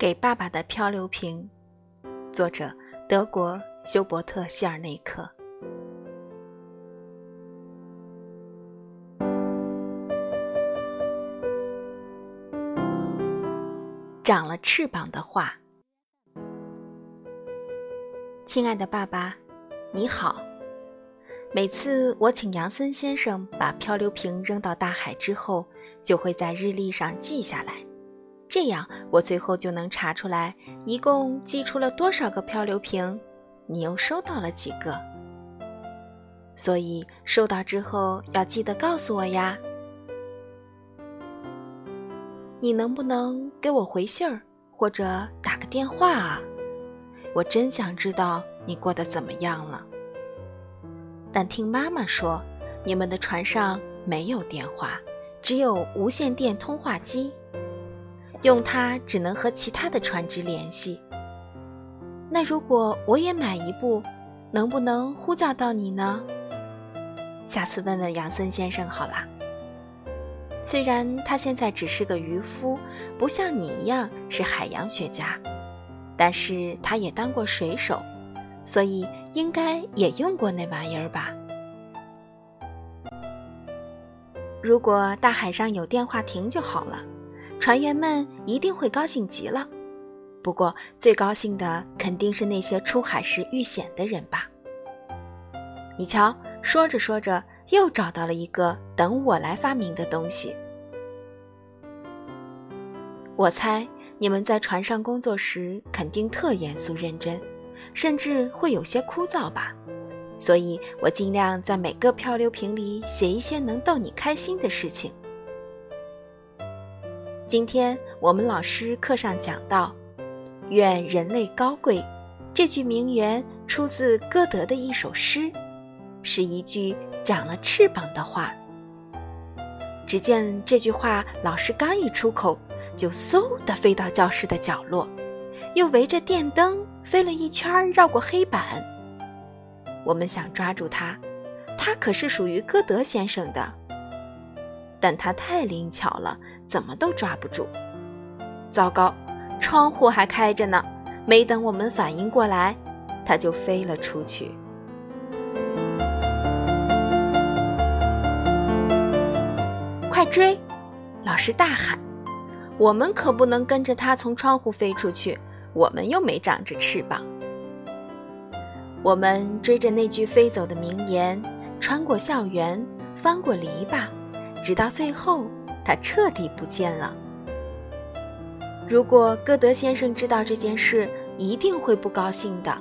给爸爸的漂流瓶，作者德国休伯特·希尔内克。长了翅膀的画，亲爱的爸爸，你好。每次我请杨森先生把漂流瓶扔到大海之后，就会在日历上记下来。这样，我最后就能查出来一共寄出了多少个漂流瓶，你又收到了几个。所以收到之后要记得告诉我呀。你能不能给我回信儿或者打个电话啊？我真想知道你过得怎么样了。但听妈妈说，你们的船上没有电话，只有无线电通话机。用它只能和其他的船只联系。那如果我也买一部，能不能呼叫到你呢？下次问问杨森先生好啦。虽然他现在只是个渔夫，不像你一样是海洋学家，但是他也当过水手，所以应该也用过那玩意儿吧。如果大海上有电话亭就好了。船员们一定会高兴极了，不过最高兴的肯定是那些出海时遇险的人吧。你瞧，说着说着又找到了一个等我来发明的东西。我猜你们在船上工作时肯定特严肃认真，甚至会有些枯燥吧，所以我尽量在每个漂流瓶里写一些能逗你开心的事情。今天我们老师课上讲到“愿人类高贵”，这句名言出自歌德的一首诗，是一句长了翅膀的话。只见这句话，老师刚一出口，就嗖地飞到教室的角落，又围着电灯飞了一圈，绕过黑板。我们想抓住它，它可是属于歌德先生的。但它太灵巧了，怎么都抓不住。糟糕，窗户还开着呢，没等我们反应过来，它就飞了出去。快追！老师大喊：“我们可不能跟着它从窗户飞出去，我们又没长着翅膀。”我们追着那句飞走的名言，穿过校园，翻过篱笆。直到最后，他彻底不见了。如果歌德先生知道这件事，一定会不高兴的。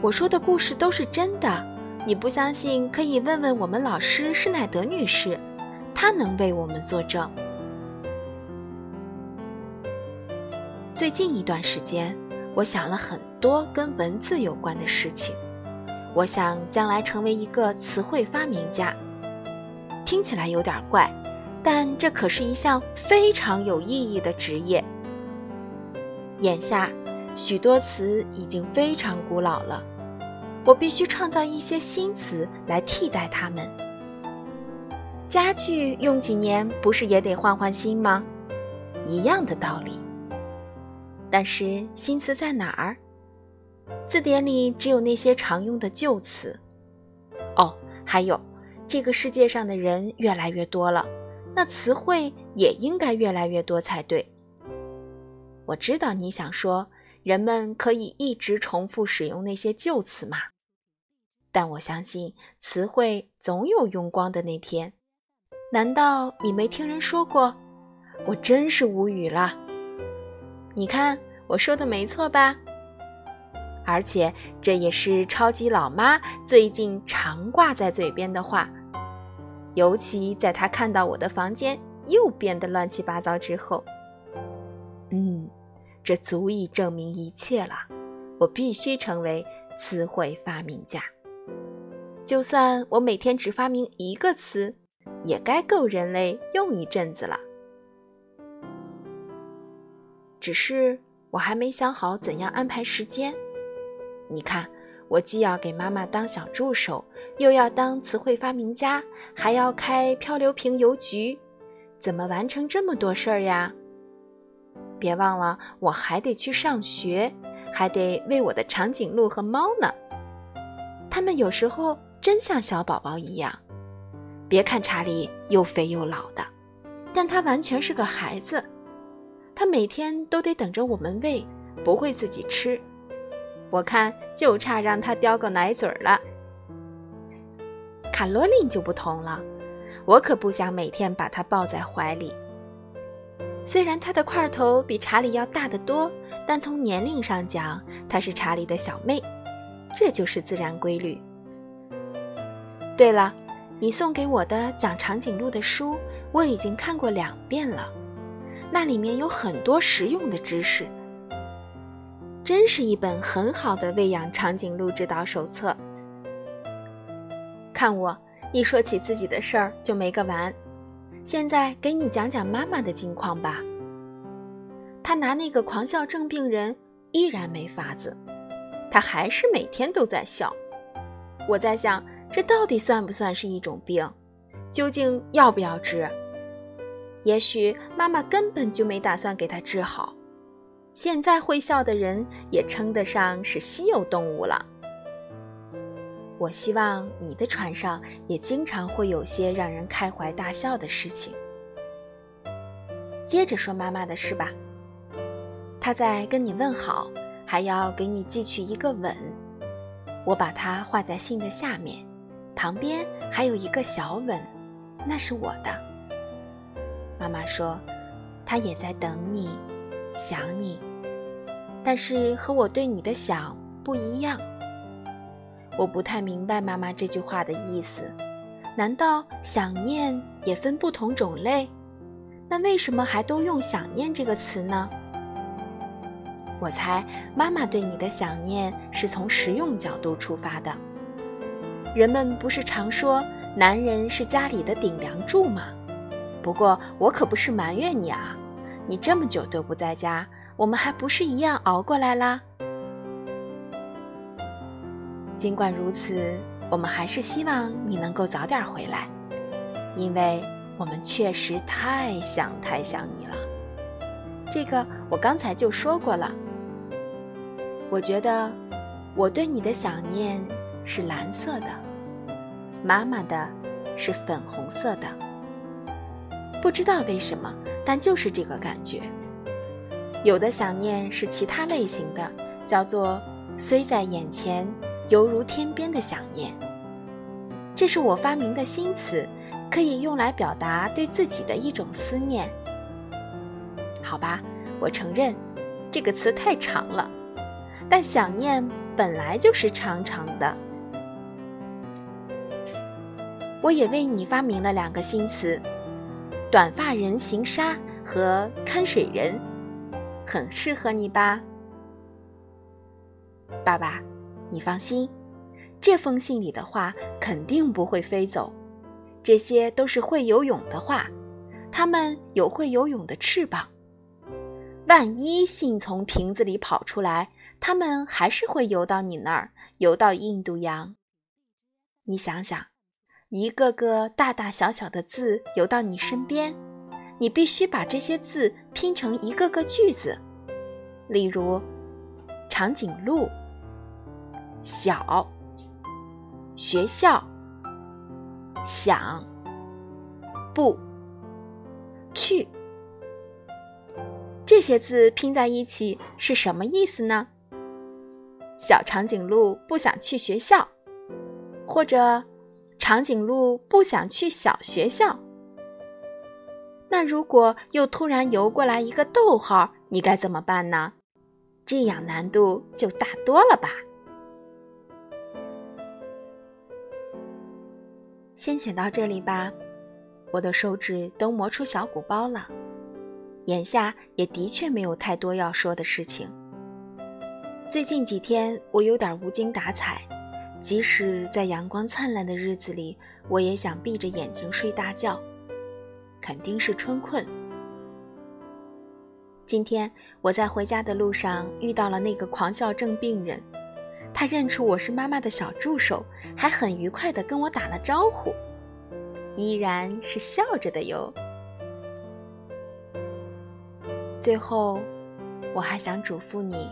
我说的故事都是真的，你不相信可以问问我们老师施乃德女士，她能为我们作证。最近一段时间，我想了很多跟文字有关的事情。我想将来成为一个词汇发明家。听起来有点怪，但这可是一项非常有意义的职业。眼下，许多词已经非常古老了，我必须创造一些新词来替代它们。家具用几年，不是也得换换新吗？一样的道理。但是新词在哪儿？字典里只有那些常用的旧词。哦，还有。这个世界上的人越来越多了，那词汇也应该越来越多才对。我知道你想说，人们可以一直重复使用那些旧词嘛？但我相信词汇总有用光的那天。难道你没听人说过？我真是无语了。你看我说的没错吧？而且这也是超级老妈最近常挂在嘴边的话，尤其在他看到我的房间又变得乱七八糟之后。嗯，这足以证明一切了。我必须成为词汇发明家，就算我每天只发明一个词，也该够人类用一阵子了。只是我还没想好怎样安排时间。你看，我既要给妈妈当小助手，又要当词汇发明家，还要开漂流瓶邮局，怎么完成这么多事儿呀？别忘了，我还得去上学，还得喂我的长颈鹿和猫呢。它们有时候真像小宝宝一样。别看查理又肥又老的，但他完全是个孩子。他每天都得等着我们喂，不会自己吃。我看就差让他叼个奶嘴了。卡罗琳就不同了，我可不想每天把她抱在怀里。虽然她的块头比查理要大得多，但从年龄上讲，她是查理的小妹，这就是自然规律。对了，你送给我的讲长颈鹿的书，我已经看过两遍了，那里面有很多实用的知识，真是一本很好的喂养长颈鹿指导手册。看我一说起自己的事儿就没个完。现在给你讲讲妈妈的近况吧。她拿那个狂笑症病人依然没法子，他还是每天都在笑。我在想，这到底算不算是一种病？究竟要不要治？也许妈妈根本就没打算给他治好。现在会笑的人也称得上是稀有动物了。我希望你的船上也经常会有些让人开怀大笑的事情。接着说妈妈的事吧。她在跟你问好，还要给你寄去一个吻。我把它画在信的下面，旁边还有一个小吻，那是我的。妈妈说，她也在等你，想你，但是和我对你的想不一样。我不太明白妈妈这句话的意思，难道想念也分不同种类？那为什么还都用“想念”这个词呢？我猜妈妈对你的想念是从实用角度出发的。人们不是常说男人是家里的顶梁柱吗？不过我可不是埋怨你啊，你这么久都不在家，我们还不是一样熬过来啦？尽管如此，我们还是希望你能够早点回来，因为我们确实太想太想你了。这个我刚才就说过了。我觉得我对你的想念是蓝色的，妈妈的是粉红色的。不知道为什么，但就是这个感觉。有的想念是其他类型的，叫做虽在眼前。犹如天边的想念，这是我发明的新词，可以用来表达对自己的一种思念。好吧，我承认这个词太长了，但想念本来就是长长的。我也为你发明了两个新词：短发人行沙和看水人，很适合你吧，爸爸。你放心，这封信里的话肯定不会飞走，这些都是会游泳的话，它们有会游泳的翅膀。万一信从瓶子里跑出来，它们还是会游到你那儿，游到印度洋。你想想，一个个大大小小的字游到你身边，你必须把这些字拼成一个个句子，例如长颈鹿。小学校，想不去，这些字拼在一起是什么意思呢？小长颈鹿不想去学校，或者长颈鹿不想去小学校。那如果又突然游过来一个逗号，你该怎么办呢？这样难度就大多了吧？先写到这里吧，我的手指都磨出小鼓包了。眼下也的确没有太多要说的事情。最近几天我有点无精打采，即使在阳光灿烂的日子里，我也想闭着眼睛睡大觉，肯定是春困。今天我在回家的路上遇到了那个狂笑症病人。他认出我是妈妈的小助手，还很愉快地跟我打了招呼，依然是笑着的哟。最后，我还想嘱咐你，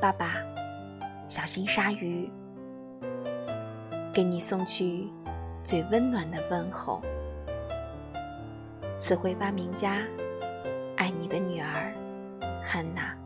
爸爸，小心鲨鱼，给你送去最温暖的问候。词汇发明家，爱你的女儿，汉娜。